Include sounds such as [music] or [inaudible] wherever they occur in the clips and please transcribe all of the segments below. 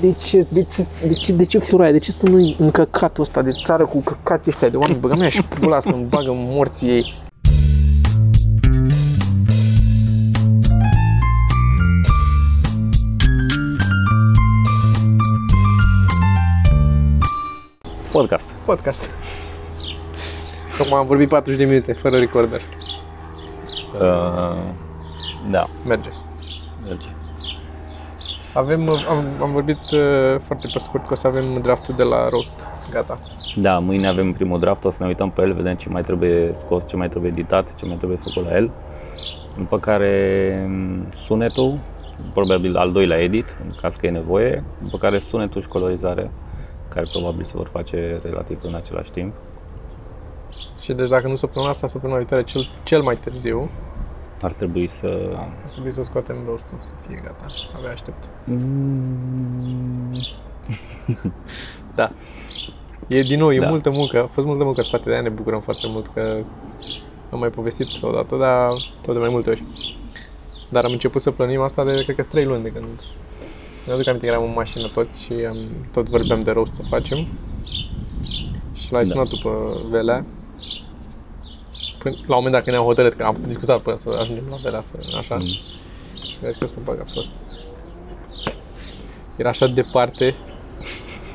de ce, de ce, de ce, de ce flura aia? De ce stă noi în căcatul ăsta de țară cu căcații ăștia de oameni? Băga mea și pula să-mi bagă morții ei. Podcast. Podcast. Acum am vorbit 40 de minute, fără recorder. Uh, da, Merge. merge. Avem, am, am vorbit uh, foarte pe scurt că o să avem draftul de la Roast. Gata. Da, mâine avem primul draft, o să ne uităm pe el, vedem ce mai trebuie scos, ce mai trebuie editat, ce mai trebuie făcut la el. După care m, sunetul, probabil al doilea edit, în caz că e nevoie, după care sunetul și colorizare, care probabil se vor face relativ în același timp. Și deci dacă nu săptămâna asta, săptămâna viitoare, cel, cel mai târziu, Ar trebui să... ar trebui să scoatem roastul, să fie gata. Abia aștept. [laughs] Da. E din nou, e Da. multă muncă, a fost multă muncă în spate, de aia ne bucurăm foarte mult că am mai povestit odată, dar tot de mai multe ori. Dar am început să plănim asta de, cred că, 3 luni de când ne aduc aminte că eram în mașină toți și am, tot vorbeam de roast să facem. Și l-ai Da. sunat după Velea. Până, la un moment dat când ne-am hotărât, că am discutat până să ajungem la Velea, să, așa. Mm. Și a zis că să bag, a fost... Era așa departe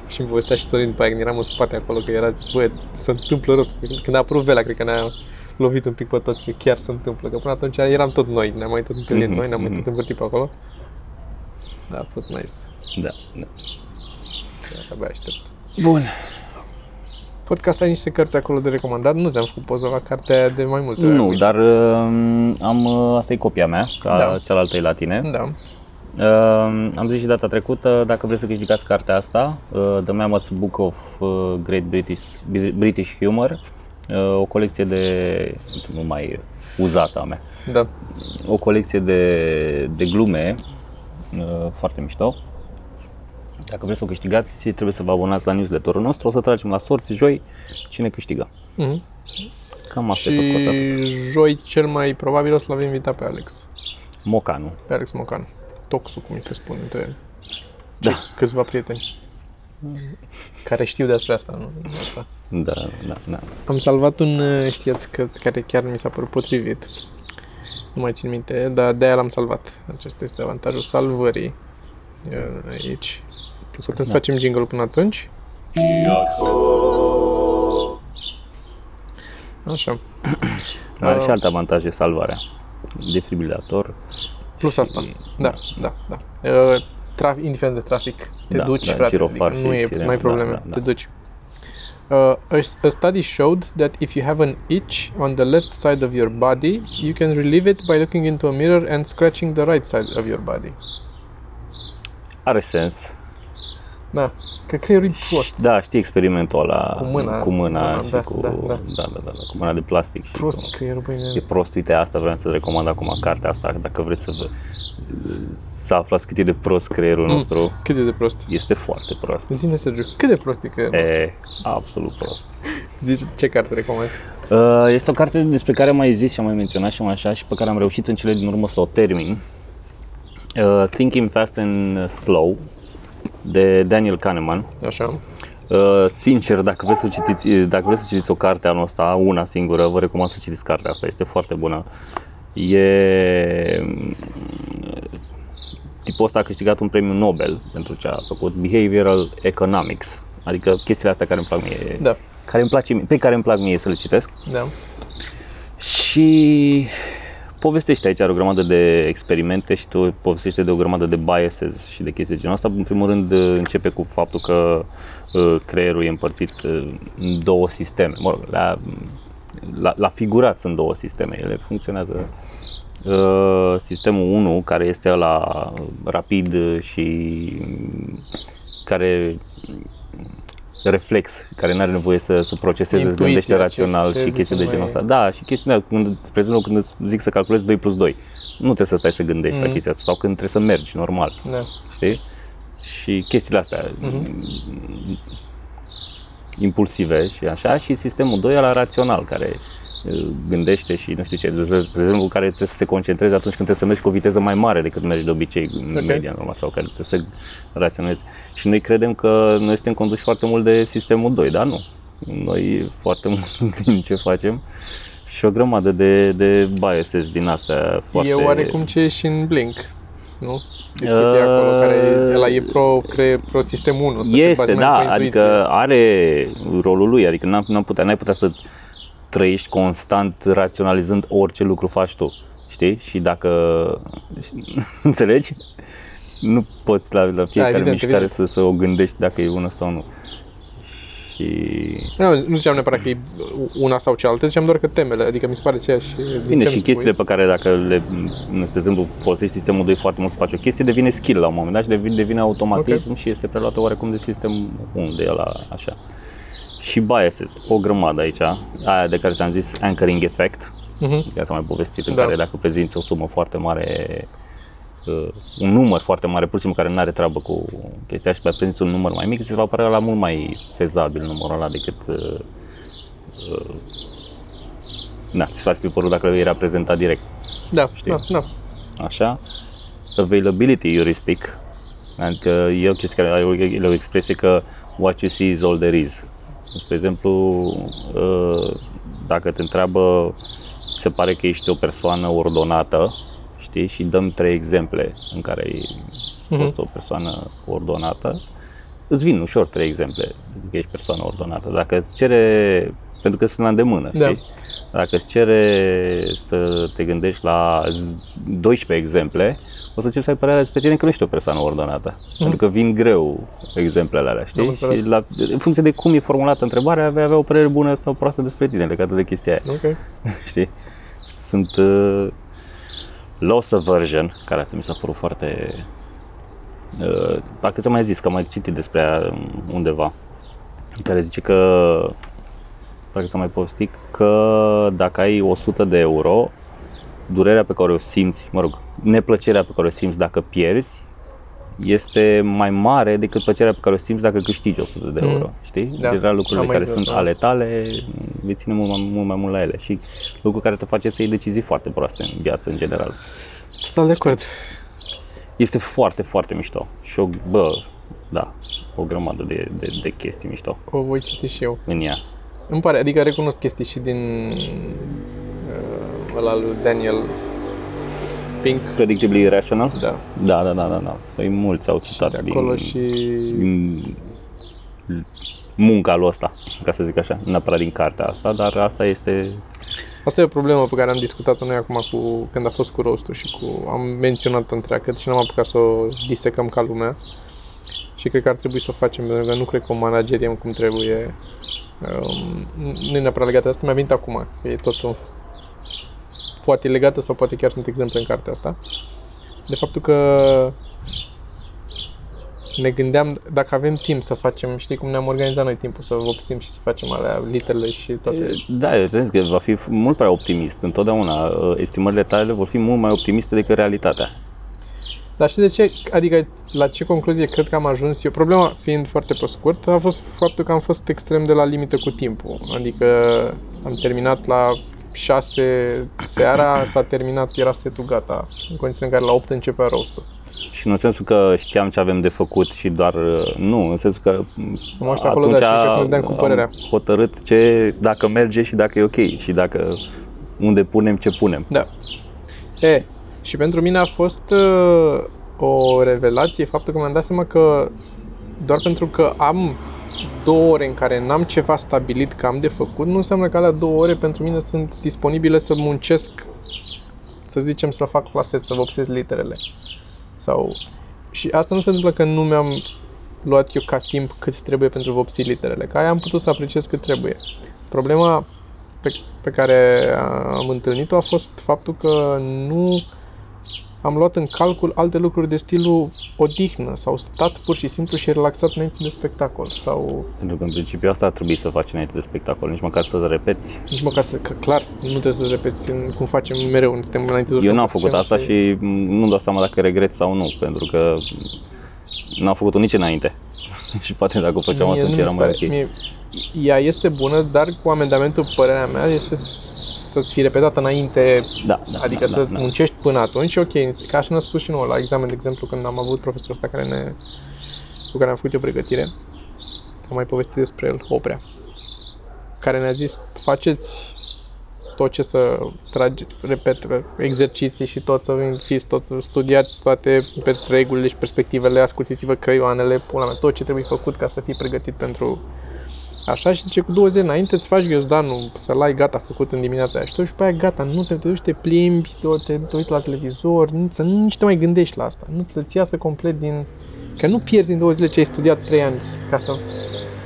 și îmi povestea și Sorin după aia când eram în spate acolo, că era, bă, se întâmplă rost. Când a apărut Velea, cred că ne-a lovit un pic pe toți, că chiar se întâmplă. Că până atunci eram tot noi, ne-am mai tot întâlnit Mhm, noi, ne-am mai mhm. tot învârtit pe acolo. Da, a fost nice. Da, da. Chiar abia aștept. Bun. Podcast ai niște cărți acolo de recomandat, nu ți-am făcut poză la cartea aia de mai multe ori. Nu, dar uh, am, uh, asta e copia mea, ca Da. cealaltă e la tine. Da. Uh, am zis și data trecută, dacă vreți să câștigați cartea asta, uh, The Mammoth Book of uh, Great British, British Humor, uh, o colecție de, nu mai uzată a mea, Da. o colecție de, de glume uh, foarte mișto. Dacă vreți să o câștigați, trebuie să vă abonați la newsletterul nostru, o să tragem la sorți joi cine câștigă. Mhm. Cam asta e pe Și scurt atât. joi cel mai probabil o să-l avem invitat pe Alex. Mocanu. Pe Alex Mocan. Toxul, cum mi se spune între Da. cei câțiva prieteni. Care știu despre asta, nu? Asta. Da, da, da. Am salvat un, uh, știați, că, care chiar mi s-a părut potrivit. Nu mai țin minte, dar de-aia l-am salvat. Acesta este avantajul salvării. Iar Aici. Putem să Da. facem jingle până atunci. Așa. Are Uh, și alte avantaje salvarea. Defibrilator. Plus asta. Da, da, da. Uh, traf, indiferent de trafic, te Da, duci, da, frate. girofar Adică și nu e sirenă, mai da, probleme, da, da. te duci. Uh, a, a study showed that if you have an itch on the left side of your body, you can relieve it by looking into a mirror and scratching the right side of your body. Are sens. Da, că creierul e prost. Da, știi experimentul ăla Cu mâna. cu mâna Da, și da, cu, da, da. da, da, da, da, cu mâna de plastic. Și Prost cu, creierul, băi, e prost, uite asta vreau să recomand acum, cartea asta, dacă vreți să vă, să aflați cât e de prost creierul Mm. nostru, Cât e de prost? este foarte prost. Zine, Sergiu, cât de prost e creierul nostru? E absolut prost. [laughs] Zici, ce carte recomanzi? Uh, Este o carte despre care am mai zis și am mai menționat și mai așa și pe care am reușit în cele din urmă să o termin. Uh, Thinking Fast and Slow de Daniel Kahneman. Așa. Uh, sincer, dacă vreți să citiți, dacă vreți să citiți o carte anul ăsta, una singură, vă recomand să citiți cartea asta, este foarte bună. E tipul ăsta a câștigat un premiu Nobel pentru ce a făcut Behavioral Economics, adică chestiile astea care îmi plac mie, Da, care îmi place, mie- pe care îmi plac mie să le citesc. da. Și povestește aici are o grămadă de experimente și tu povestește de o grămadă de biases și de chestii de genul ăsta. În primul rând începe cu faptul că uh, creierul e împărțit uh, în două sisteme. Mă rog, la, la, la figurat sunt două sisteme. Ele funcționează uh, sistemul 1 care este la rapid și care reflex, care nu are nevoie să, să proceseze, să Intuiția, gândește ce- rațional ce și zice chestii de mai- genul ăsta. Da, și chestiile când, spre exemplu, când îți zic să calculezi 2 plus 2, nu trebuie să stai să gândești la Mm. chestia asta sau când trebuie să mergi normal, Da. știi? Și chestiile astea Mhm. Impulsive și așa și sistemul 2 la rațional care uh, gândește și nu știu ce, de exemplu, care trebuie să se concentreze atunci când trebuie să mergi cu o viteză mai mare decât mergi de obicei în Ok. media normal sau care trebuie să raționezi. Și noi credem că noi suntem conduși foarte mult de sistemul 2, dar nu. Noi foarte [laughs] mult din ce facem și o grămadă de, de biases din astea foarte... E oarecum ce e și în Blink, nu? Discuția acolo, care e, ăla e pro, cre, pro sistem 1. Să te Este, bazi mai da, pe intuiție. adică are rolul lui, adică n-am, n-am putea, n-ai putea să trăiești constant raționalizând orice lucru faci tu, știi? Și dacă, [laughs] înțelegi? Nu poți la, la fiecare evident, mișcare evident. Să, să o gândești dacă e una sau nu. Și Nu, nu ziceam neapărat că e una sau cealaltă, ziceam doar că temele, adică mi se pare aceeași. din Bine, ce și îmi chestiile spui. pe care dacă le, de exemplu, folosești sistemul 2 foarte mult să faci o chestie, devine skill la un moment dat și devine, devine automatism și este preluată oarecum de sistem 1 de el așa. Și biases, o grămadă aici, aia de care ți-am zis anchoring effect, Mhm. care ți-am mai povestit, în Da. care dacă prezinți o sumă foarte mare, uh, un număr foarte mare, pur și simplu care nu are treabă cu chestia și pe prezinți un număr mai mic, ți se va părea la mult mai fezabil numărul ăla decât uh, uh, da, ți s-ar fi părut dacă era prezentat direct. Da, Știi? da, da. Așa. Availability heuristic, adică e o chestie care e o expresie că what you see is all there is. Spre exemplu, uh, dacă te întreabă, se pare că ești o persoană ordonată, știi, și dăm trei exemple în care ai fost o persoană ordonată, îți vin ușor trei exemple că ești persoană ordonată. Dacă îți cere, pentru că sunt la îndemână, Da. știi? Dacă îți cere să te gândești la z- 12 exemple, o să începi să ai părerea despre tine că nu ești o persoană ordonată. Pentru că vin greu exemplele alea, Am știi? înțeles. Și la, în funcție de cum e formulată întrebarea, vei avea o părere bună sau proastă despre tine legată de chestia aia Ok. [laughs] știi? Sunt uh, loss aversion, care asta mi s-a părut foarte... Uh, parcă ți-am mai zis că am mai citit despre ea undeva, care zice că, parcă ți-am mai povestit, că dacă ai 100 de euro, durerea pe care o simți, mă rog, neplăcerea pe care o simți dacă pierzi, este mai mare decât plăcerea pe care o simți dacă câștigi 100 de euro, știi? Da. Deja lucrurile Am mai care zis sunt asta. ale tale, vei ține mult mai, mult mai mult la ele și lucru care te face să iei decizii foarte proaste în viață în general. Total de acord. Este foarte, foarte mișto și o, bă, da, o grămadă de, de, de chestii mișto O voi citi și eu. în ea. Îmi pare, adică recunosc chestii și din uh, ăla lui Daniel Pink. Predictably Irrational? Da. Da, da, da, da, da. Păi mulți au citat de acolo din, și... din munca lui ăsta, ca să zic așa, nu neapărat din cartea asta, dar asta este Asta e o problemă pe care am discutat-o noi acum cu, când a fost cu roastul și cu... Am menționat-o întreagă și n-am apucat să o disecăm ca lumea. Și cred că ar trebui să o facem, pentru că nu cred că o manageriem cum trebuie. Um, nu e neapărat legată de asta, mi-a venit acum. că E tot un... Poate e legată sau poate chiar sunt exemple în cartea asta. De faptul că ne gândeam dacă avem timp să facem, știi cum ne-am organizat noi timpul să vopsim și să facem alea, literele și toate. Da, eu ți-am zis că va fi mult prea optimist. Întotdeauna uh, estimările tale vor fi mult mai optimiste decât realitatea. Dar știi de ce? Adică la ce concluzie cred că am ajuns eu? Problema fiind foarte pe scurt a fost faptul că am fost extrem de la limită cu timpul. Adică am terminat la 6 seara, s-a terminat, era setul gata, în condiții în care la 8 începea roastul. Și nu în sensul că știam ce avem de făcut și doar, uh, nu, în sensul că Am ajuns acolo, da, și cred că ne dădeam cu părerea. am hotărât ce, dacă merge și dacă e ok și dacă unde punem ce punem. Da. E, și pentru mine a fost uh, o revelație faptul că mi-am dat seama că doar pentru că am două ore în care n-am ceva stabilit că am de făcut, nu înseamnă că alea două ore pentru mine sunt disponibile să muncesc, să zicem, să fac clasete, să vopsesc literele. Sau... Și asta nu se întâmplă că nu mi-am luat eu ca timp cât trebuie pentru vopsi literele, că aia am putut să apreciez cât trebuie. Problema pe, pe care am întâlnit-o a fost faptul că nu am luat în calcul alte lucruri de stilul odihnă sau stat pur și simplu și relaxat înainte de spectacol sau Pentru că în principiu asta ar trebui să faci înainte de spectacol, nici măcar să-ți repeți. nici măcar să, că clar, nu trebuie să repeți în- cum facem mereu, suntem înainte de Eu n-am urcăm făcut pe asta scenă și nu dau seama dacă regret sau nu, pentru că n-am făcut-o nici înainte. [laughs] și poate dacă o făceam Mie atunci nu era mi se mai pare- ok. Mie, ea este bună, dar cu amendamentul, părerea mea, este s- să-ți fie repetată înainte, Da, da, adică da, să da, da. muncești până atunci, ok, ca și ne-a spus și nouă la examen, de exemplu, când am avut profesorul ăsta care ne, cu care am făcut eu pregătire, am mai povestit despre el, Oprea, care ne-a zis, faceți tot ce să trage, repet, exerciții și tot să fiți tot, studiați toate pe regulile și perspectivele, ascultiți-vă creioanele, pula mea, tot ce trebuie făcut ca să fii pregătit pentru Așa și zice, cu două zile înainte îți faci ghiozdanul, să-l ai gata făcut în dimineața aia și tu și pe aia gata, nu te, te duci, te plimbi, te, te, te uiți la televizor, nu, să nu nici te mai gândești la asta, nu să-ți iasă complet din... Că nu pierzi în două zile ce ai studiat trei ani ca să...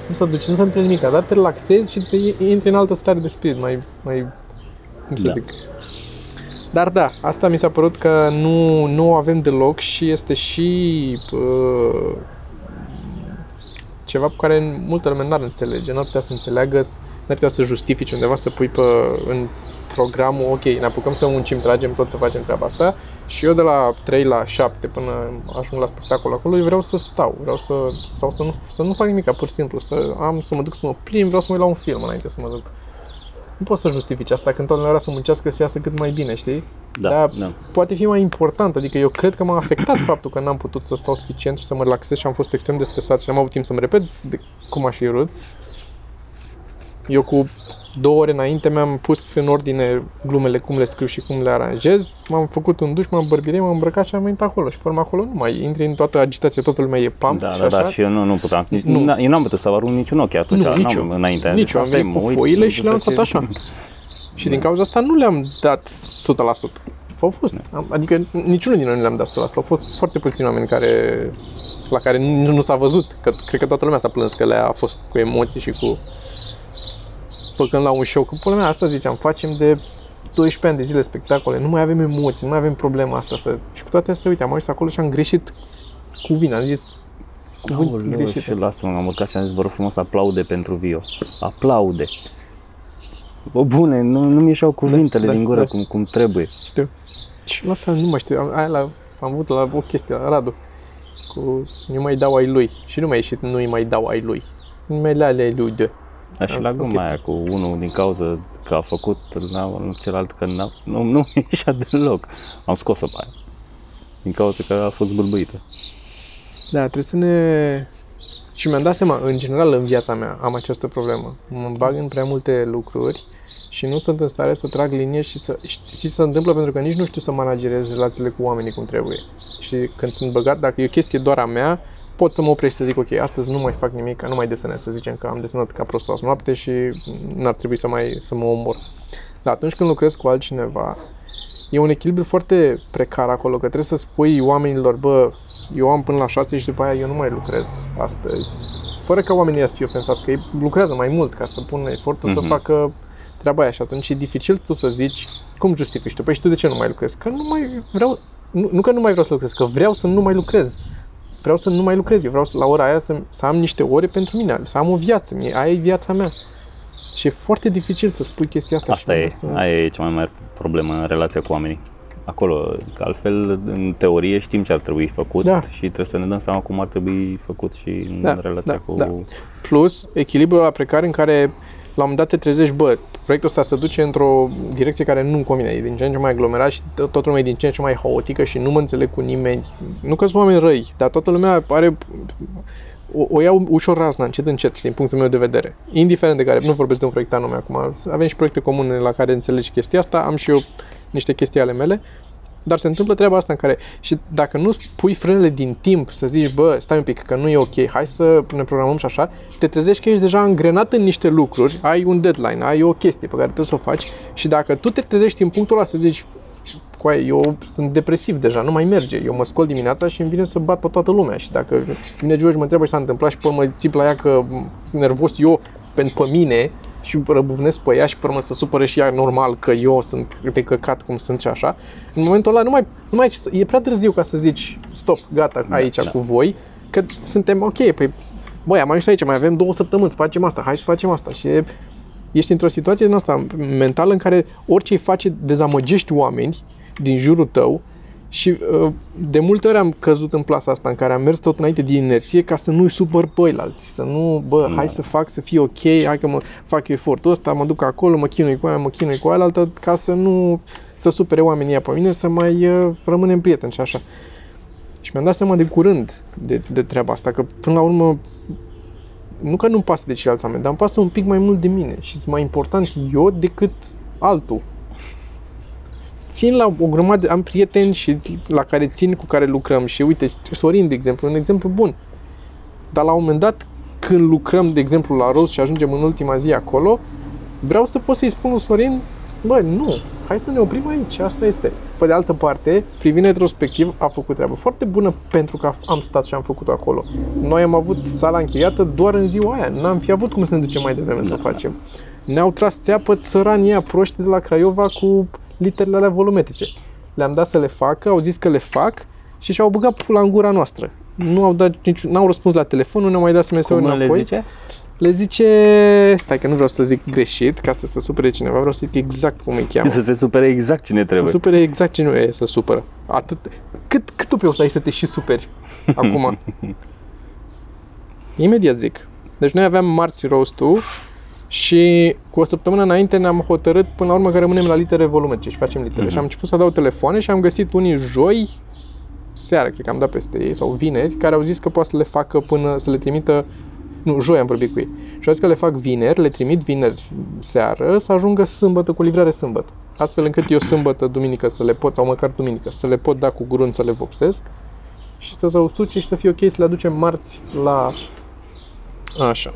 Nu să duci, nu se întâmplă nimic, dar te relaxezi și te intri în altă stare de spirit, mai, mai cum să Da. zic. Dar da, asta mi s-a părut că nu, nu o avem deloc și este și uh, ceva pe care multă lume n-ar înțelege, n-ar putea să înțeleagă, n-ar putea să justifici undeva, să pui pe, în programul, ok, ne apucăm să muncim, tragem tot să facem treaba asta și eu de la 3 la 7 până ajung la spectacol acolo, eu vreau să stau, vreau să, sau să nu, să nu fac nimic, pur și simplu, să am, să mă duc să mă plimb, vreau să mă uit la un film înainte să mă duc. Nu poți să justifici asta când toată lumea vrea să muncească să iasă cât mai bine, știi? Da, Dar da. poate fi mai important, adică eu cred că m-a afectat [coughs] faptul că n-am putut să stau suficient și să mă relaxez și am fost extrem de stresat și n-am avut timp să-mi repet de cum aș fi vrut. Eu cu două ore înainte mi-am pus în ordine glumele, cum le scriu și cum le aranjez, m-am făcut un duș, m-am bărbire, m-am îmbrăcat și am venit acolo și pe urmă acolo nu mai intri în toată agitația, toată lumea e pump Da, și da, așa. da, și eu nu, nu puteam. Nici, Nu. nu. Eu n-am putut să arunc niciun ochi atunci. Nu, nici n-am, eu. Înainte. Nici eu am Asta e, venit mă cu uit, foile nu și le-am știu stat ce- așa. Și din cauza asta nu le-am dat 100%. Au fost. Am- Adică niciunul din noi nu le-am dat 100%. Au fost foarte puțini oameni care, la care nu, nu s-a văzut. Că, cred că toată lumea s-a plâns că le-a fost cu emoții și cu... Făcând la un show. Că, până mea, asta ziceam, facem de 12 ani de zile spectacole, nu mai avem emoții, nu mai avem problema asta. Să... Și cu toate astea, uite, am ajuns acolo și am greșit cuvinte, am zis cuvânt Aoleu, greșite. și lasă-mă, am urcat și am zis, vă rog frumos, aplaude pentru Vio. Aplaude. Bă, bune, nu, nu-mi ieșeau cuvintele da, din gură da. cum, cum trebuie. Știu. Și la fel, nu mai știu, am, aia la, am avut la o chestie la Radu cu nu mai dau ai lui și nu mai ieșit nu îi mai dau ai lui. Nu mai le ale lui de. Dar și Am- la o gluma chestie. aia cu unul din cauza că a făcut, n-a, celălalt că n-a, nu, nu mi [laughs] ieșea deloc. Am scos-o pe aia. Din cauza că a fost bâlbâită. Da, trebuie să ne... Și mi-am dat seama, în general, în viața mea am această problemă. Mă bag în prea multe lucruri și nu sunt în stare să trag linie și să... Știi ce se întâmplă? Pentru că nici nu știu să managerez relațiile cu oamenii cum trebuie. Și când sunt băgat, dacă e o chestie doar a mea, pot să mă opresc și să zic, ok, astăzi nu mai fac nimic, nu mai desenez, să zicem că am desenat ca prostul azi noapte și n-ar trebui să mai să mă omor. Dar atunci când lucrez cu altcineva, e un echilibru foarte precar acolo, că trebuie să spui oamenilor, bă, eu am până la 6 și după aia eu nu mai lucrez astăzi. Fără ca oamenii ăia să fie ofensați, că ei lucrează mai mult ca să pună efortul să Mhm. facă treaba aia și atunci e dificil tu să zici cum justifici tu. Păi și tu de ce nu mai lucrezi? Că nu mai vreau, nu, nu că nu mai vreau să lucrez, că vreau să nu mai lucrez. Vreau să nu mai lucrez, eu vreau să, la ora aia să, să am niște ore pentru mine, să am o viață, mie, aia e viața mea. Și e foarte dificil să spui chestia asta. Asta și e, să... aia e cea mai mare problemă în relația cu oamenii. Acolo, că altfel, în teorie știm ce ar trebui făcut Da. și trebuie să ne dăm seama cum ar trebui făcut și în Da, relația da, cu... da. Plus, echilibrul la precar în care la un moment dat te trezești, bă, proiectul ăsta se duce într-o direcție care nu-mi convine, e din ce în ce mai aglomerat și tot- toată lumea e din ce în ce mai haotică și nu mă înțeleg cu nimeni. Nu că sunt oameni răi, dar toată lumea are o, o iau ușor razna, încet, încet, din punctul meu de vedere. Indiferent de care, nu vorbesc de un proiect anume acum, avem și proiecte comune la care înțelegi chestia asta, am și eu niște chestii ale mele, dar se întâmplă treaba asta în care și dacă nu pui frânele din timp să zici, bă, stai un pic, că nu e ok, hai să ne programăm și așa, te trezești că ești deja angrenat în niște lucruri, ai un deadline, ai o chestie pe care trebuie să o faci și dacă tu te trezești în punctul ăla să zici, coaie, eu sunt depresiv deja, nu mai merge. Eu mă scol dimineața și îmi vine să bat pe toată lumea și dacă vine George mă întreabă ce s-a întâmplat și pe urmă țip la ea că sunt nervos eu pentru pe mine și răbuvnesc pe ea și pe urmă să supără și ea normal că eu sunt de căcat cum sunt și așa. În momentul ăla nu mai, nu mai e prea târziu ca să zici stop, gata, aici da. cu voi, că suntem ok, păi băi, am ajuns aici, mai avem două săptămâni să facem asta, hai să facem asta și e, ești într-o situație din asta mentală în care orice îi face dezamăgești oameni din jurul tău Și uh, de multe ori am căzut în plasa asta în care am mers tot înainte din inerție ca să nu-i supăr pe alții, să nu, bă, Da. hai să fac, să fie ok, hai că mă fac eu efortul ăsta, mă duc acolo, mă chinui cu aia, mă chinui cu aia altă, ca să nu să supere oamenii ăia pe mine, să mai uh, rămânem prieteni și așa. Și mi-am dat seama de curând de, de treaba asta, că până la urmă nu că nu-mi pasă de ceilalți oameni, dar îmi pasă un pic mai mult de mine și sunt mai important eu decât altul. Țin la o grămadă, am prieteni și la care țin, cu care lucrăm și uite, Sorin, de exemplu, un exemplu bun. Dar la un moment dat, când lucrăm, de exemplu, la rost și ajungem în ultima zi acolo, vreau să pot să-i spun lui Sorin, bă, nu, hai să ne oprim aici, asta este. Pe de altă parte, privind retrospectiv, a făcut treabă foarte bună pentru că am stat și am făcut acolo. Noi am avut sala închiriată doar în ziua aia, n-am fi avut cum să ne ducem mai devreme să o facem. Ne-au tras țeapă țăranii ăia proști de la Craiova cu literele alea volumetrice. Le-am dat să le facă, au zis că le fac și și-au băgat pula în gura noastră. Nu au dat nici, n-au răspuns la telefon, nu ne-au mai dat SMS-uri Cum înapoi. le zice? Le zice, stai că nu vreau să zic greșit, ca să se supere cineva, vreau să zic exact cum îi cheamă. Să se supere exact cine Să trebuie. supere exact ce nu e să supără. Atât. Cât, cât tu pe o să ai să te și superi acum? [laughs] Imediat zic. Deci noi aveam marți roast și cu o săptămână înainte ne-am hotărât până la urmă că rămânem la litere volumetrice și facem litere. Mhm. Și am început să dau telefoane și am găsit unii joi seara, cred că am dat peste ei, sau vineri, care au zis că poate să le facă până să le trimită nu, joi am vorbit cu ei. Și au zis că le fac vineri, le trimit vineri seară, să ajungă sâmbătă cu livrare sâmbătă. Astfel încât eu sâmbătă, duminică să le pot, sau măcar duminică, să le pot da cu grunt să le vopsesc și să se usuce și să fie ok să le aducem marți la... Așa.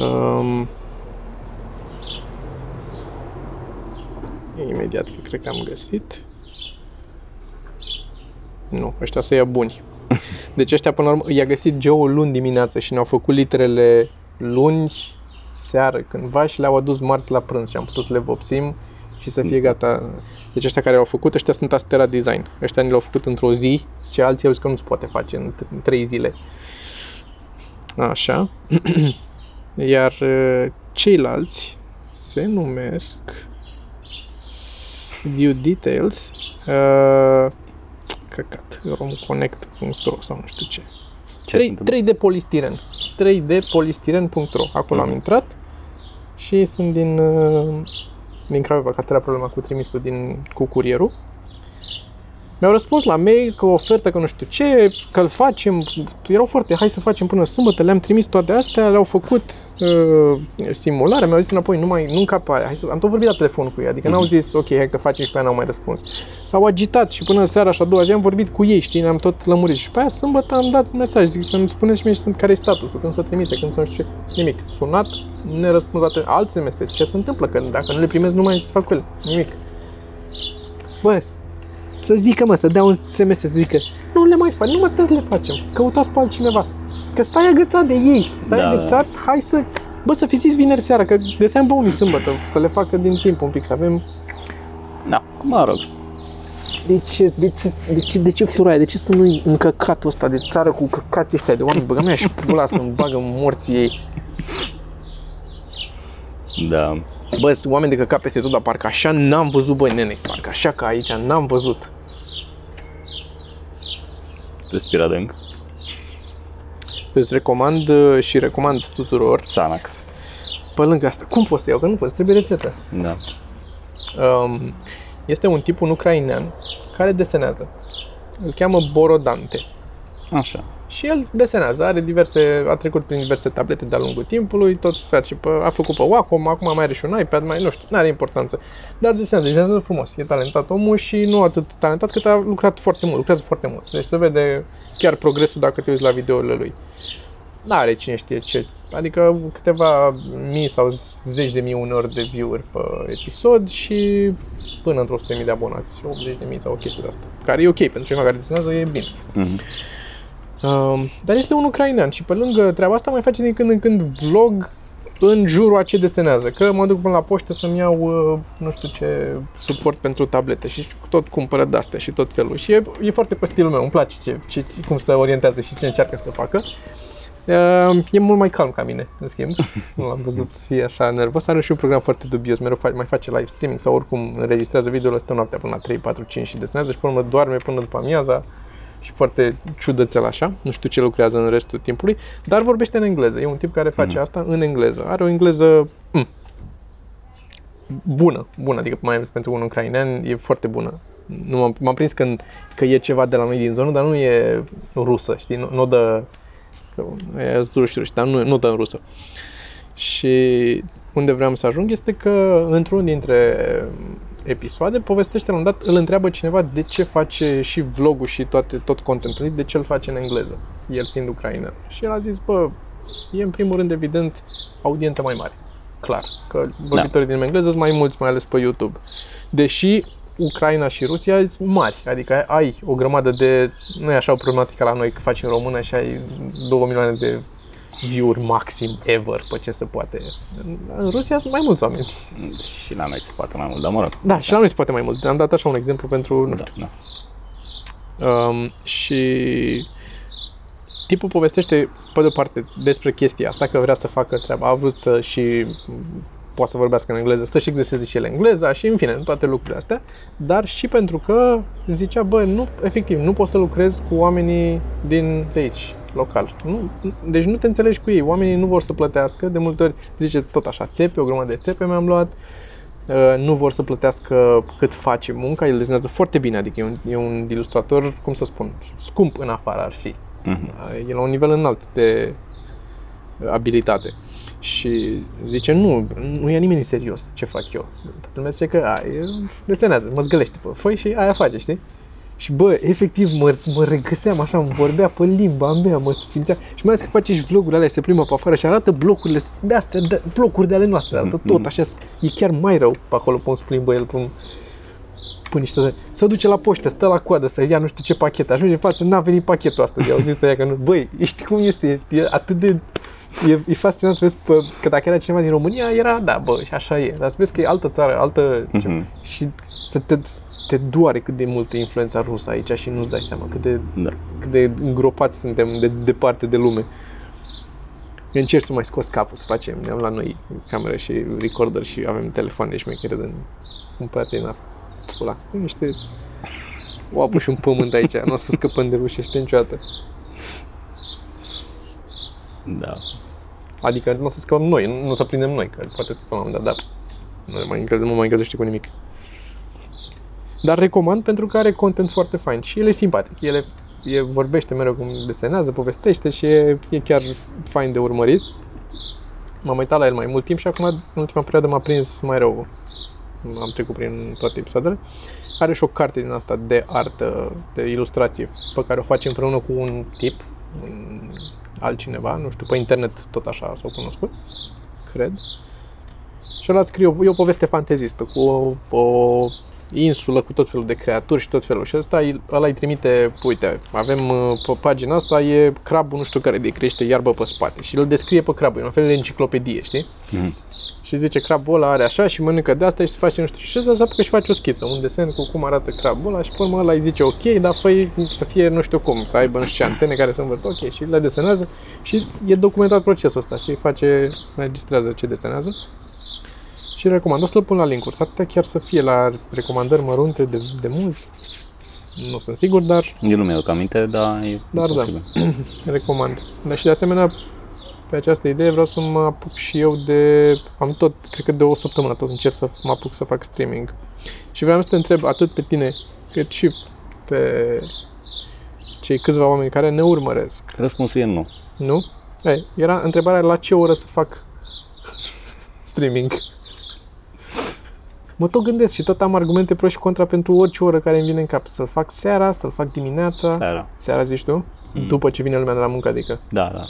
Um... Imediat, că cred că am găsit. Nu, ăștia să ia buni. [laughs] Deci ăștia, până la urmă, i-a găsit Joe luni dimineață și ne-au făcut literele luni seară cândva și le-au adus marți la prânz și am putut să le vopsim și să fie gata. Deci ăștia care au făcut, ăștia sunt Astera Design. Ăștia ni le-au făcut într-o zi, ce alții au zis că nu se poate face în, t- în trei zile. Așa. [clears throat] Iar uh, ceilalți se numesc View Details uh, căcat, romconnect.ro sau nu știu ce. Ce 3, se întâmplă? 3D polistiren. 3dpolistiren.ro. Acolo am intrat și sunt din, uh, din Craiova, că asta era problema cu trimisul din, cu curierul. Mi-au răspuns la mail că o ofertă, că nu știu ce, că îl facem, erau foarte, hai să facem până sâmbătă, le-am trimis toate astea, le-au făcut uh, simularea, mi-au zis înapoi, nu mai, nu încap aia, hai să, am tot vorbit la telefon cu ei, adică n-au zis, ok, hai că facem și pe aia n-au mai răspuns. S-au agitat și până seara și a doua zi am vorbit cu ei, știi, ne-am tot lămurit. Și pe aia sâmbătă am dat mesaj, zic să-mi spuneți și mie sunt care e statusul, când să trimite, când să nu știu ce, nimic. Sunat, nerăspuns la te- alt SMS, ce se întâmplă, că dacă nu le primesc, nu mai știu ce să fac cu ele, nimic. Bă, să zică, mă, să dea un SMS să zică nu le mai fac, nu mai puteți să le facem, căutați pe altcineva. Că stai agățat de ei, stai Da, da, agățat, hai să... Bă, să fi zis vineri seara, că găseam pe unii sâmbătă, să le facă din timp un pic, să avem... Da, mă rog. De ce, de ce, de ce, de ce flurai? De ce stă noi în căcatul ăsta de țară cu căcații ăștia de oameni? Băgă mea și pula să-mi bagă morții ei. Da. Bă, sunt oameni de căcat peste tot, dar parcă așa n-am văzut, băi, nene. Parcă așa ca aici n-am văzut. Respira adânc. Îți recomand uh, și recomand tuturor, Xanax. pe lângă asta, cum poți să iau? Că nu poți, trebuie rețetă. Da. Um, este un tip, un ucrainean, care desenează. Îl cheamă Borodante. Așa. Și el desenează, are diverse, a trecut prin diverse tablete de-a lungul timpului, tot face pe, a făcut pe Wacom, acum mai are și un iPad, mai nu știu, nu are importanță. Dar desenează, desenează frumos, e talentat omul și nu atât talentat cât a lucrat foarte mult, lucrează foarte mult. Deci se vede chiar progresul dacă te uiți la videourile lui. Nu are cine știe ce, adică câteva mii sau zeci de mii uneori de view-uri pe episod și până într-o 100 de mii de abonați, 80 de mii sau o chestie de asta. Care e ok, pentru cineva care desenează e bine. Mhm. Um, dar este un ucrainean și pe lângă treaba asta mai face din când în când vlog în jurul a ce desenează. Că mă duc până la poștă să-mi iau, uh, nu știu ce, suport pentru tablete și tot cumpără de-astea și tot felul. Și e, e foarte pe stilul meu, îmi place ce, ce, cum se orientează și ce încearcă să facă. Uh, e mult mai calm ca mine, în schimb. [laughs] Nu l-am văzut să fie așa nervos. Are și un program foarte dubios. Mereu fa- mai face live streaming sau oricum înregistrează video-ul ăsta noaptea până la 3, 4, 5 și desenează și până la urmă doarme până după amiaza și foarte ciudățel așa. Nu știu ce lucrează în restul timpului, dar vorbește în engleză. E un tip care face Mhm. asta în engleză. Are o engleză mm, bună, bună, adică mai ales pentru un ucrainean e foarte bună. Nu m-am, m-am prins că, că e ceva de la noi din zonă, dar nu e rusă, știi? Nu, nu dă... că E ruși, ruși, dar nu, nu dă în rusă. Și unde vreau să ajung este că într-unul dintre episoade povestește la un dat, îl întreabă cineva de ce face și vlogul și toate, tot contentul, de ce îl face în engleză, el fiind ucrainean. Și el a zis, bă, e în primul rând evident audiență mai mare. Clar, că vorbitorii din engleză sunt mai mulți, mai ales pe YouTube. Deși Ucraina și Rusia sunt mari, adică ai o grămadă de... Nu e așa o problematică la noi că faci în română și ai 2 milioane de view-uri maxim ever pe ce se poate. În Rusia sunt mai mulți oameni. Și la noi se poate mai mult, dar mă rog. Da, și la noi se poate mai mult. Am dat așa un exemplu pentru, nu Da, știu. da. Um, și tipul povestește, pe de o parte, despre chestia asta, că vrea să facă treaba. A vrut să și poate să vorbească în engleză, să-și exerseze și el engleza și, în fine, toate lucrurile astea. Dar și pentru că zicea, bă, nu, efectiv, nu poți să lucrezi cu oamenii din de aici, local. Nu, deci nu te înțelegi cu ei. Oamenii nu vor să plătească. De multe ori zice tot așa, țepe, o grămadă de țepe mi-am luat. Uh, nu vor să plătească cât face munca, el desenează foarte bine, adică e un, e un ilustrator, cum să spun, scump în afară ar fi. Mhm. Uh, E la un nivel înalt de abilitate. Și zice, nu, nu e nimeni serios ce fac eu. Toată lumea zice că a, e, desenează, mă zgălește pe foi și aia face, știi? Și bă, efectiv mă, mă regăseam așa, îmi vorbea pe limba mea, mă simțea. Și mai ales că face și vlogurile alea, se plimbă pe afară și arată blocurile de astea, de, blocuri de ale noastre, arată tot așa, e chiar mai rău pe acolo pe un plimbă el pe un, până niște zile. Se duce la poștă, stă la coadă să ia nu știu ce pachet, ajunge în față, n-a venit pachetul ăsta, i-au zis să ia că nu. Băi, știi cum este, e, e atât de E, e fascinant să vezi pe, că dacă era cineva din România, era, da, bă, și așa e. Dar să vezi că e altă țară, altă... Mhm. Ce, și să te, te doare cât de multă influența rusă aici și nu-ți dai seama cât de, Da. cât de îngropați suntem de departe de lume. Eu încerc să mai scos capul să facem. Ne-am la noi cameră și recorder și avem telefoane șmechere de cumpărate în pula. Suntem niște o apă și un pământ aici. Nu o să scăpăm de rușii ăștia niciodată. Da. Adică nu o să scăpăm noi, nu, nu o să prindem noi, că poate scăpăm la un moment dat, dar nu ne mai, încălze, nu mai încălzește cu nimic. Dar recomand pentru că are content foarte fain și el e simpatic. El e, e, vorbește mereu cum desenează, povestește și e, e chiar fain de urmărit. M-am uitat la el mai mult timp și acum, în ultima perioadă, m-a prins mai rău. Am trecut prin toate episoadele. Are și o carte din asta de artă, de ilustrație, pe care o face împreună cu un tip, un altcineva, nu știu, pe internet tot așa s-au cunoscut, cred. Și ăla scrie, o- e o poveste fantezistă cu o, o insulă cu tot felul de creaturi și tot felul. Și ăsta, îi- ăla îi trimite, uite, avem uh, pe pagina asta e crabul nu știu care de crește iarbă pe spate și îl descrie pe crabul, e un fel de enciclopedie, știi? Mhm. Și zice crabul ăla are așa și mănâncă de asta și se face nu știu. Și ăsta se apucă și face o schiță, un desen cu cum arată crabul ăla și pe urmă ăla îi zice ok, dar fă să fie nu știu cum, să aibă nu știu ce antene care să învârtă, ok, și le desenează și e documentat procesul ăsta, și face, înregistrează ce desenează. Și recomand, o să-l pun la link-uri, s-ar putea chiar să fie la recomandări mărunte de, de mult, nu sunt sigur, dar Eu nu mi-aduc aminte, dar e Dar da. posibil. [clears throat] recomand. Dar și de asemenea, pe această idee vreau să mă apuc și eu de... Am tot, cred că de o săptămână tot încerc să mă apuc să fac streaming. Și vreau să te întreb atât pe tine, cât și pe cei câțiva oameni care ne urmăresc. Răspunsul e nu. Nu? Ei, era întrebarea la ce oră să fac [laughs] streaming. Mă tot gândesc și tot am argumente pro și contra pentru orice oră care îmi vine în cap. Să-l fac seara, să-l fac dimineața. Seara. Seara zici tu? Mm. După ce vine lumea de la muncă, adică. Da, da.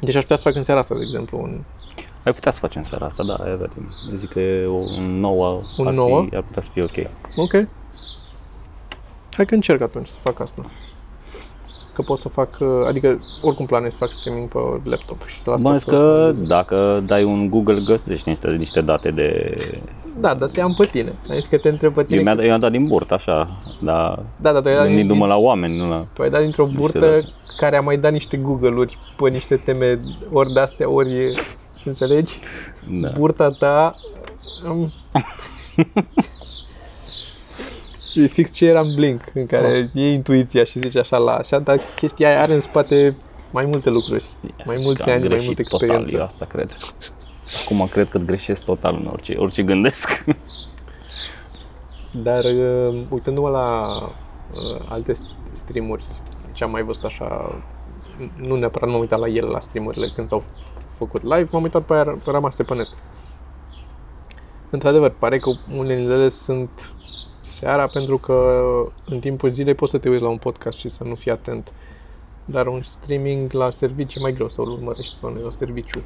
Deci aș putea să fac în seara asta, de exemplu, un... Ai putea să facem seara asta, da, ai avea timp. Eu zic că e o un nouă, Un ar, nouă? Fi, ar putea să fie ok. Ok. Hai că încerc atunci să fac asta. Că pot să fac, uh, adică oricum planez să fac streaming pe laptop și să las Bănuiesc pe toți să că analizeze. dacă dai un Google găsești niște, niște date de... Da, dar te am pe tine. Ai zis că te întreb pe tine. Eu mi-am, eu am dat din burt, așa, dar Da, da, tu ai dat, din, gândindu-mă la oameni, nu la... tu ai dat dintr-o burtă date. care a mai dat niște Google-uri pe niște teme ori de astea, ori înțelegi? Da. Burta ta um, [laughs] E fix ce era în Blink, în care e intuiția și zici așa la așa, dar chestia aia are în spate mai multe lucruri, mai mulți Că am ani, mai greșit multă Total, experiență. eu asta cred. Acum cred că greșesc total în orice, orice gândesc. [laughs] Dar uh, uitându-mă la uh, alte streamuri, ce am mai văzut așa, nu neapărat m-am uitat la ele, la streamurile când s-au făcut live, m-am uitat pe aia rămase pe net. Într-adevăr, pare că unele dintre ele sunt seara pentru că în timpul zilei poți să te uiți la un podcast și să nu fii atent. Dar un streaming la serviciu e mai greu să îl urmărești pe unul la serviciu.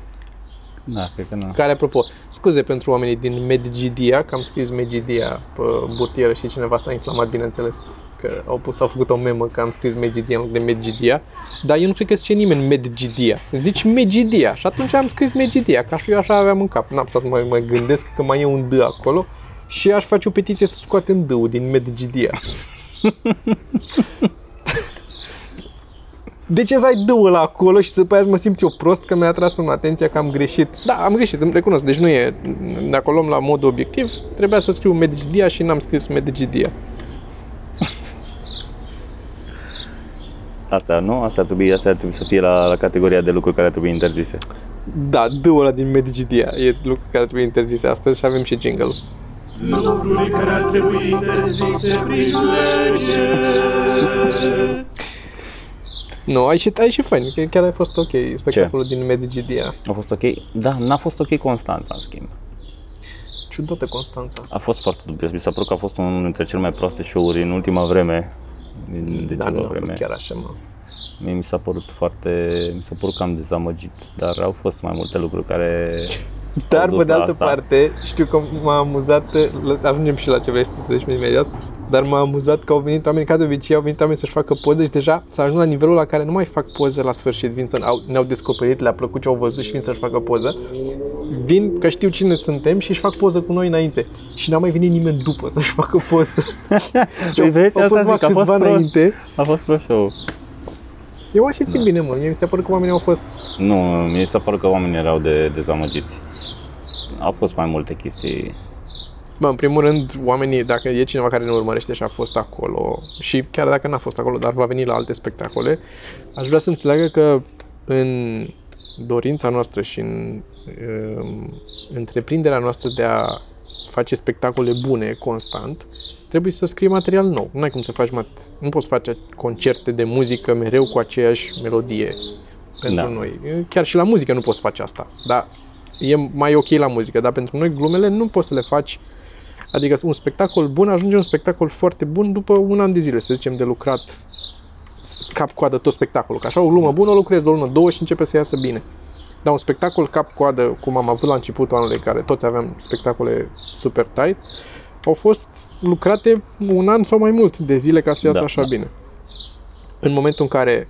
Da, cred că nu. Care, apropo, scuze pentru oamenii din Medgidia, că am scris Medgidia pe burtieră și cineva s-a inflamat, bineînțeles, că au pus, au făcut o memă că am scris Medgidia în loc de Medgidia, dar eu nu cred că zice nimeni Medgidia. Zici Medgidia și atunci am scris Medgidia, ca și eu așa aveam în cap. N-am stat să mă, mă gândesc că mai e un D acolo și aș face o petiție să scoatem D-ul din Medgidia. De ce să ai dâul ăla acolo și să pe aia să mă simt eu prost că mi-a atras în atenția că am greșit? Da, am greșit, îmi recunosc. Deci nu e, dacă o luăm la mod obiectiv, trebuia să scriu Medgidia și n-am scris Medgidia. Asta nu? Asta ar trebui, asta ar trebui să fie la, la categoria de lucruri care ar trebui interzise. Da, dâul ăla din Medgidia e lucru care trebuie interzise astăzi și avem și jingle Lucruri care ar trebui interzise prin lege. Nu, ai și, ai și fain, că chiar a fost ok spectacolul din Medgidia. A fost ok? Da, n-a fost ok Constanța, în schimb. Ciudată Constanța. A fost foarte dubios. Mi s-a părut că a fost unul dintre cele mai proaste show-uri în ultima vreme. din- De Da, ceva nu a vreme. fost chiar așa, mă. Mie mi s-a părut foarte, mi s-a părut cam dezamăgit, dar au fost mai multe lucruri care Dar, dus pe de la altă asta. parte, știu că m-a amuzat, la- ajungem și la ce vrei să să zici imediat, dar m-a amuzat că au venit oameni, ca de obicei, au venit oameni să-și facă poze și deja s-a ajuns la nivelul la care nu mai fac poze la sfârșit, vin să au, ne-au descoperit, le-a plăcut ce au văzut și vin să-și facă poză. Vin că știu cine suntem și își fac poză cu noi înainte. Și n-a mai venit nimeni după să-și facă poză. [laughs] Și Păi vezi, au asta fost zic, a fost câțiva prost. înainte. a fost pro show. Eu așa țin bine, mă. Mie mi s-a părut că oamenii au fost... Nu, mi s-a părut că oamenii erau de dezamăgiți. Au fost mai multe chestii. Bă, în primul rând, oamenii, dacă e cineva care ne urmărește și a fost acolo, și chiar dacă n-a fost acolo, dar va veni la alte spectacole, aș vrea să înțeleagă că în dorința noastră și în um, întreprinderea noastră de a face spectacole bune constant, trebuie să scrii material nou. Nu ai cum să faci mat- nu poți face concerte de muzică mereu cu aceeași melodie pentru Da. noi. Chiar și la muzică nu poți face asta, dar e mai ok la muzică, dar pentru noi glumele nu poți să le faci Adică un spectacol bun ajunge un spectacol foarte bun după un an de zile, să zicem, de lucrat cap-coadă tot spectacolul. Că așa o glumă bună o lucrezi de o lună, două și începe să iasă bine. Dar un spectacol cap-coadă, cum am avut la începutul anului, care toți aveam spectacole super tight, au fost lucrate un an sau mai mult de zile ca să iasă Da, așa da. bine. În momentul în care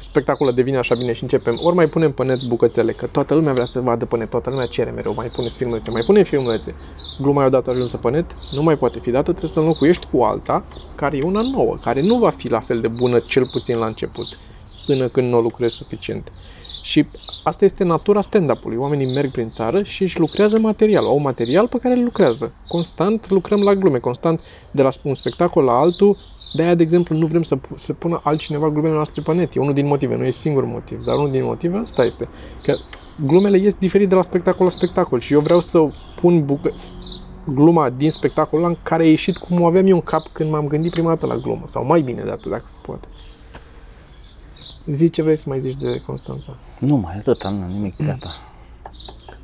spectacolul devine așa bine și începem, ori mai punem pe net bucățele, că toată lumea vrea să vadă pe net, toată lumea cere mereu, mai puneți filmulețe, mai punem filmulețe. Gluma e odată ajunsă pe net, nu mai poate fi dată, trebuie să înlocuiești cu alta, care e una nouă, care nu va fi la fel de bună, cel puțin la început, până când nu o lucrezi suficient. Și asta este natura stand-up-ului. Oamenii merg prin țară și își lucrează material. Au material pe care îl lucrează. Constant lucrăm la glume, constant de la un spectacol la altul. De aia, de exemplu, nu vrem să, pu- să pună altcineva glumele noastre pe net. E unul din motive, nu e singur motiv, dar unul din motive asta este. Că glumele ies diferit de la spectacol la spectacol și eu vreau să pun bucă- gluma din spectacolul ăla în care a ieșit cum o aveam eu în cap când m-am gândit prima dată la glumă. Sau mai bine de atât, dacă se poate. Zi ce vrei să mai zici de Constanța. Nu mai atât, nu nimic, gata.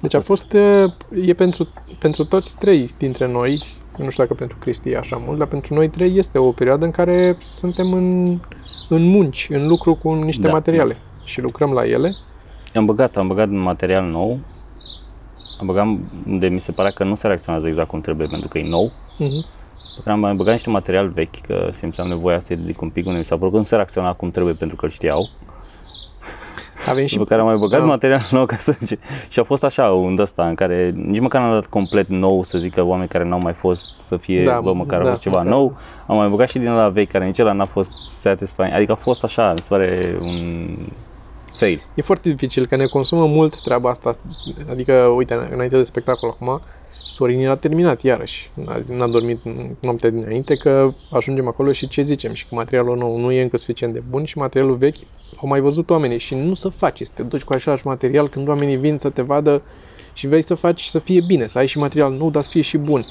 Deci a fost, e, e pentru, pentru toți trei dintre noi, nu știu dacă pentru Cristi e așa mult, dar pentru noi trei este o perioadă în care suntem în, în munci, în lucru cu niște Da, materiale și lucrăm la ele. Am băgat, am băgat material nou. Am băgat de mi se părea că nu se reacționează exact cum trebuie pentru că e nou. Mhm. Pe care am mai băgat niște material vechi, că simțeam nevoia să ridic un pic, unde mi s-a părut că nu se reacționa cum trebuie pentru că îl știau. Avem și După care am mai băgat Da. material nou ca să zice. Și a fost așa un ăsta în care nici măcar n-am dat complet nou să zic că oameni care n-au mai fost să fie, Da, da, bă, măcar da, a fost ceva măcar. nou. Am mai băgat și din la vechi, care nici ăla n-a fost satisfying. Adică a fost așa, mi se pare un fail. E foarte dificil, că ne consumă mult treaba asta. Adică, uite, înainte de spectacol acum, Sorin era terminat iarăși. N-a, n-a dormit noaptea dinainte că ajungem acolo și ce zicem? Și că materialul nou nu e încă suficient de bun și materialul vechi au mai văzut oamenii și nu să faci, să te duci cu același material când oamenii vin să te vadă și vrei să faci să fie bine, să ai și material nou, dar să fie și bun.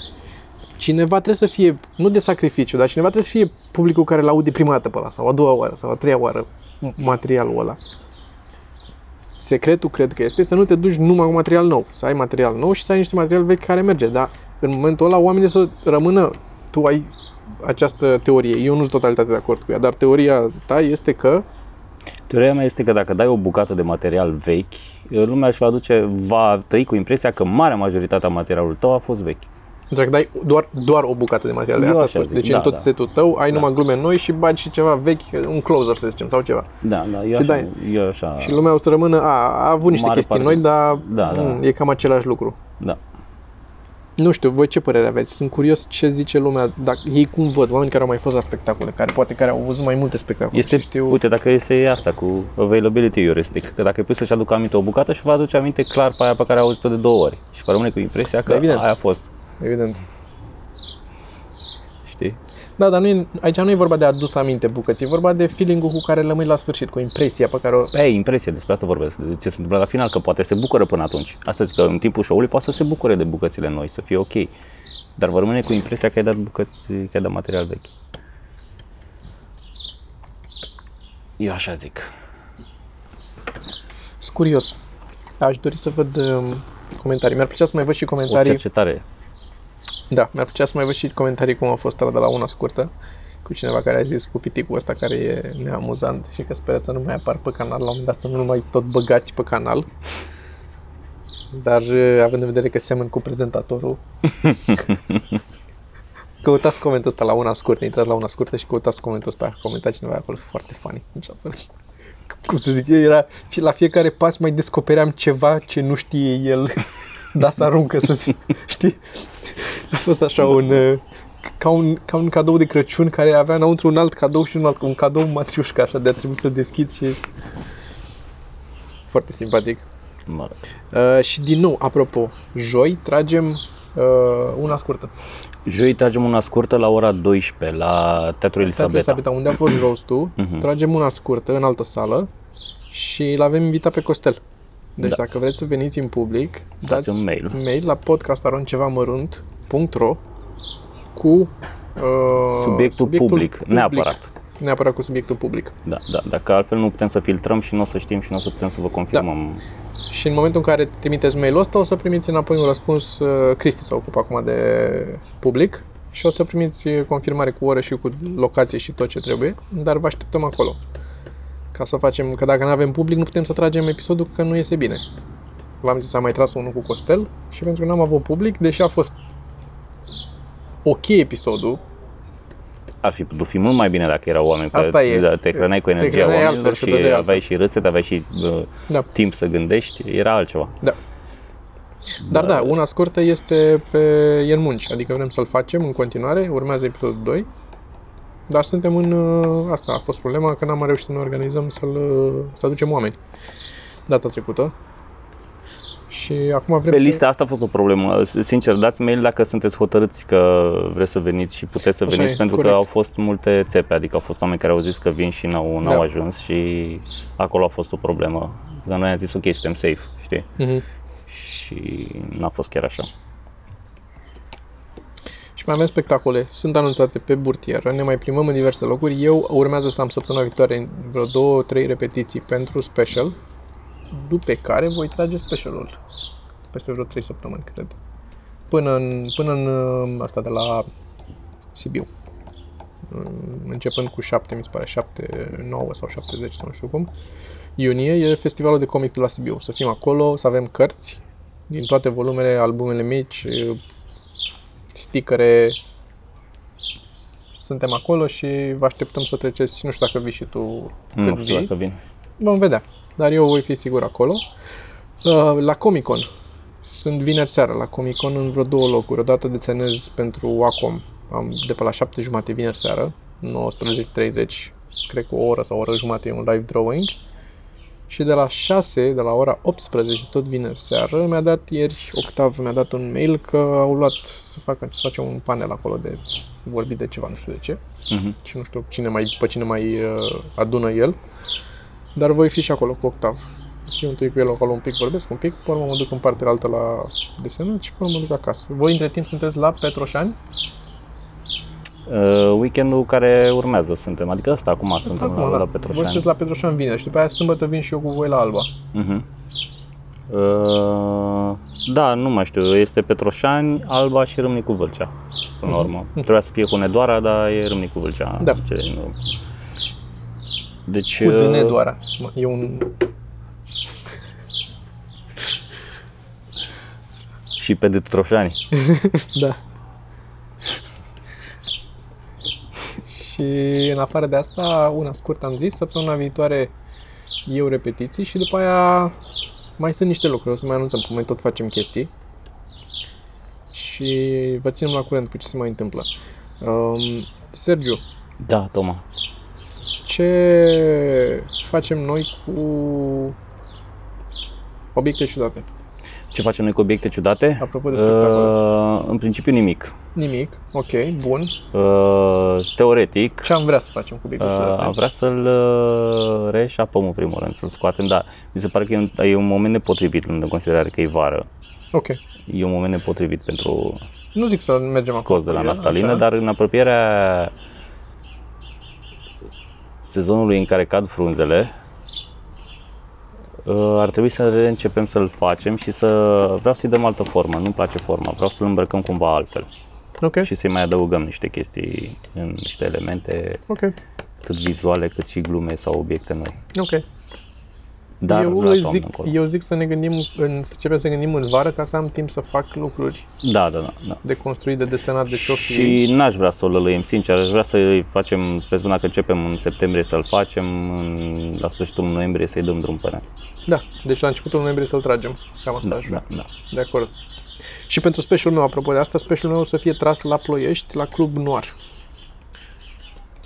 Cineva trebuie să fie, nu de sacrificiu, dar cineva trebuie să fie publicul care îl aude prima dată pe ăla, sau a doua oară, sau a treia oară materialul ăla secretul cred că este să nu te duci numai cu material nou, să ai material nou și să ai niște material vechi care merge, dar în momentul ăla oamenii să rămână, tu ai această teorie, eu nu sunt totalitate de acord cu ea, dar teoria ta este că Teoria mea este că dacă dai o bucată de material vechi, lumea își va aduce, va trăi cu impresia că marea majoritate a materialului tău a fost vechi. Dacă dai doar, doar o bucată de material, Eu asta așa spui. zic, deci da, în tot da. setul tău ai numai glume noi și bagi și ceva vechi, un closer să zicem, sau ceva. Da, da, eu Și așa, dai- eu așa, Și lumea o să rămână, a, a avut niște Mare chestii parte. noi, dar Da, da. mm, e cam același lucru. da. Nu știu, voi ce părere aveți? Sunt curios ce zice lumea, dacă ei cum văd, oameni care au mai fost la spectacole, care poate care au văzut mai multe spectacole. Este, și știu, uite, dacă este asta cu availability heuristic, că dacă îi pui să-și aducă aminte o bucată și va aduce aminte clar pe aia pe care a auzit-o de două ori și va rămâne cu impresia că Da, evident. aia a fost, evident. știi? Da, dar nu e, aici nu e vorba de adus aminte bucăți, e vorba de feeling-ul cu care rămâi la sfârșit, cu impresia pe care o... Pe impresie, despre asta vorbesc, de ce se întâmplă la final, că poate se bucură până atunci. Asta zic că în timpul show-ului poate să se bucure de bucățile noi, să fie ok. Dar va rămâne cu impresia că ai dat, bucăți, că ai dat material vechi. Eu așa zic. Sunt curios. Aș dori să văd um, comentarii. Mi-ar plăcea să mai văd și O comentarii. cercetare. Da, mi-ar plăcea să mai văd și comentarii cum a fost ăla de la una scurtă cu cineva care a zis cu piticul ăsta care e neamuzant și că speră să nu mai apar pe canal, la un moment dat să nu mai tot băgați pe canal. Dar uh, având în vedere că semăn cu prezentatorul, [laughs] căutați comentul ăsta la una scurtă, intrați la una scurtă și căutați comentul ăsta, a comentat cineva acolo, foarte funny, mi s-a părut. Cum să zic, era, la fiecare pas mai descopeream ceva ce nu știe el, [laughs] [laughs] dar să aruncă să zic, știi? A fost așa un, uh, ca un, ca un cadou de Crăciun care avea înăuntru un alt cadou și un alt, un cadou matriușca, așa, de a trebui să deschid și... Foarte simpatic. Mă rog. Uh, și din nou, apropo, joi tragem uh, una scurtă. Joi tragem una scurtă la ora 12 la Teatrul Teatrul Elisabeta. Elisabeta, unde a fost [clears throat] roastul, tragem una scurtă în altă sală și l avem invitat pe Costel. Deci Da. dacă vreți să veniți în public, dați un mail. mail la podcastaroncevamărunt.ro cu uh, Subiectul public, neapărat. Neapărat cu subiectul public. Da, da, dacă altfel nu putem să filtrăm și nu o să știm și nu o să putem să vă confirmăm. Și în momentul în care trimiteți mail-ul ăsta, o să primiți înapoi un răspuns. uh, Cristi s-a ocupat acum de public și o să primiți confirmare cu oră și cu locație și tot ce trebuie, dar vă așteptăm acolo. Ca să facem, că dacă nu avem public, nu putem să tragem episodul că nu iese bine. V-am zis, am mai tras unul cu Costel și pentru că n-am avut public, deși a fost ok episodul, Ar fi putut fi mult mai bine dacă erau oameni Asta care e. da, te hrăneai cu Te energia hrăneai oamenilor altfel, te și dădeai aveai și râsete, aveai și uh, Da. timp să gândești, era altceva. Da. Dar da, una scurtă este pe e în munci, adică vrem să-l facem în continuare, urmează episodul 2. Dar suntem în uh, asta, a fost problema că n-am mai reușit să ne organizăm să-l, uh, să aducem oameni data trecută. Și acum vrem Pe să... lista asta a fost o problemă. Sincer, dați mail dacă sunteți hotărâți că vreți să veniți și puteți să Așa veniți, e, pentru corect. că au fost multe țepe, adică au fost oameni care au zis că vin și n-au, n-au Da. ajuns și acolo a fost o problemă. Dar noi am zis ok, suntem safe, știi? Mhm. Și n-a fost chiar așa. Și mai avem spectacole, sunt anunțate pe burtieră, ne mai plimbăm în diverse locuri. Eu urmează să am săptămâna viitoare vreo două, trei repetiții pentru special, după care voi trage specialul peste vreo trei săptămâni, cred. Până în, până în uh, asta de la Sibiu. Mm, Începând cu 7, mi se pare, 7, 9 sau 70 sau nu știu cum. Iunie e festivalul de comics de la Sibiu. Să fim acolo, să avem cărți din toate volumele, albumele mici, stickere, suntem acolo și vă așteptăm să treceți, nu știu dacă vii și tu Nu când știu vii. dacă vin. Vom vedea. Dar eu voi fi sigur acolo. Uh, La Comic Con. Sunt vineri seara la Comic Con în vreo două locuri. O dată deționez pentru Wacom. Am de pe la 7 jumate vineri seară. 19.30. Cred că o oră sau o oră jumate e un live drawing. Și de la 6, de la ora 18, tot vineri seară, mi-a dat ieri, Octav mi-a dat un mail că au luat să facă, să face un panel acolo de vorbit de ceva, nu știu de ce Mhm. și nu știu cine mai, pe cine mai uh, adună el, dar voi fi și acolo cu Octav. Fiu întâi cu el acolo un pic, vorbesc un pic, pe urmă mă duc în partea altă la desenat și pe urmă mă duc acasă. Voi între timp sunteți la Petroșani? Uh, weekendul care urmează suntem, adică asta acum suntem Acum, la, da. la Voi Petroșani. sunteți la Petroșani vineri și după aia sâmbătă vin și eu cu voi la Alba. Mhm. Uh, da, nu mai știu, este Petroșani, Alba și Râmnicu Vâlcea, până la urmă. Trebuia să fie cu Nedoara, dar e Râmnicu Vâlcea. Mhm. Da. Ce, nu. Deci, Cu uh, DN doar. E un... și pe Petroșani. [laughs] Da. Și în afară de asta, una scurt am zis, săptămâna viitoare eu repetiții și după aia mai sunt niște lucruri, o să mai anunțăm, că mai tot facem chestii. Și vă ținem la curent cu ce se mai întâmplă. Um, Sergiu, Da, Toma. ce facem noi cu obiecte ciudate? Ce facem noi cu obiecte ciudate? Apropo de spectacole. Uh, în principiu nimic. Nimic, ok, bun. Uh, teoretic, Ce am vrea să facem cu obiecte Uh, ciudate? am vrea să-l uh, reșapăm în primul rând, să-l scoatem, dar mi se pare că e un, e un moment nepotrivit, luând în considerare că e vară. Ok. E un moment nepotrivit pentru Nu zic să mergem acolo. scos de la cu el, naftalină, așa. dar în apropierea sezonului în care cad frunzele, uh, ar trebui să reîncepem să-l facem și să vreau să-i dăm altă formă, nu-mi place forma, vreau să-l îmbrăcăm cumva altfel Ok, și să-i mai adăugăm niște chestii, în niște elemente, ok, atât vizuale cât și glume sau obiecte noi. ok. Dar eu, la îi toamnă zic, încolo. eu zic să ne gândim, în, să începem să gândim în vară ca să am timp să fac lucruri Da, da, da. da. de construit, de desenat, de ciofii. Și n-aș vrea să o lălăim, sincer, aș vrea să îi facem, sper că începem în septembrie să-l facem, în, la sfârșitul noiembrie să-i dăm drum până. Da, deci la începutul noiembrie să-l tragem. Cam asta Da, aș vrea. da, da. De acord. Și pentru specialul meu, apropo de asta, specialul meu o să fie tras la Ploiești, la Club Noir.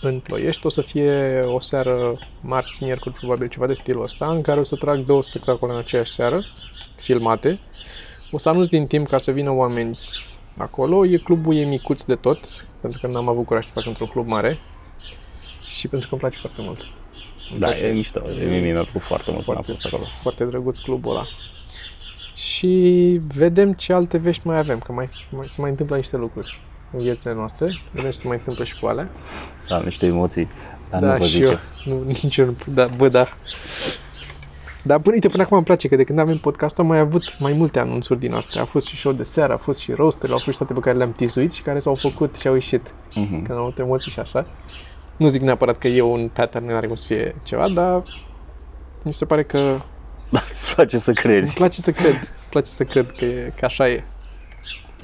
În Ploiești o să fie o seară, marți, miercuri, probabil ceva de stilul ăsta, în care o să trag două spectacole în aceeași seară, filmate. O să anunț din timp ca să vină oameni acolo. E clubul e micuț de tot, pentru că n-am avut curaj să fac într-un club mare și pentru că îmi place foarte mult. Îmi Da, place. e mișto, e, mie mi-a plăcut foarte mult când am Foarte, fost acolo. foarte drăguț clubul ăla. Și vedem ce alte vești mai avem, că mai, mai se mai întâmplă niște lucruri în viețile noastre. Vedem ce se mai întâmplă și cu alea. Am niște emoții, dar da, nu vă și zice. eu. Nu, nici eu nu, da, bă, da. Dar până, uite, până acum îmi place că de când avem podcastul am mai avut mai multe anunțuri din astea. A fost și show de seară, a fost și roaster, au fost și toate pe care le-am tizuit și care s-au făcut și au ieșit. Mhm. Când am avut emoții și așa. Nu zic neapărat că e un pattern, nu are cum să fie ceva, dar mi se pare că Da, [laughs] îți place să Îmi crezi. place să cred, îmi place să cred că, e, că așa e.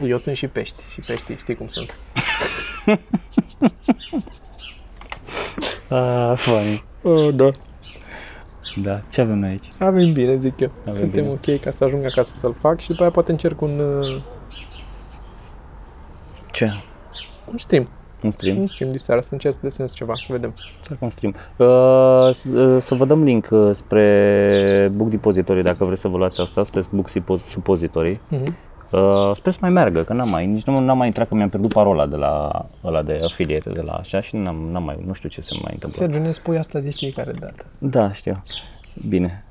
Eu sunt și pești și peștii știi cum sunt. [laughs] Ah, funny. Oh, da. Da, ce avem noi aici? Avem bine, zic eu. Avem Suntem bine. ok ca să ajung acasă să-l fac și după aia poate încerc un, uh, Ce? un stream. Un stream? Un stream de seară, să încerc să desenez ceva, să vedem. Să fac un stream. Uh, s- uh, să vă dăm link uh, spre Book Depository dacă vreți să vă luați asta, spre Book Suppo- Suppository. Mhm. Uh, sper să mai meargă, că n-am mai, nici nu n-am mai intrat, că mi-am pierdut parola de la ăla de afiliere de la așa și n-am, n-am mai, nu știu ce se mai întâmplă. Sergiu, ne spui asta de fiecare dată. Da, știu. Bine.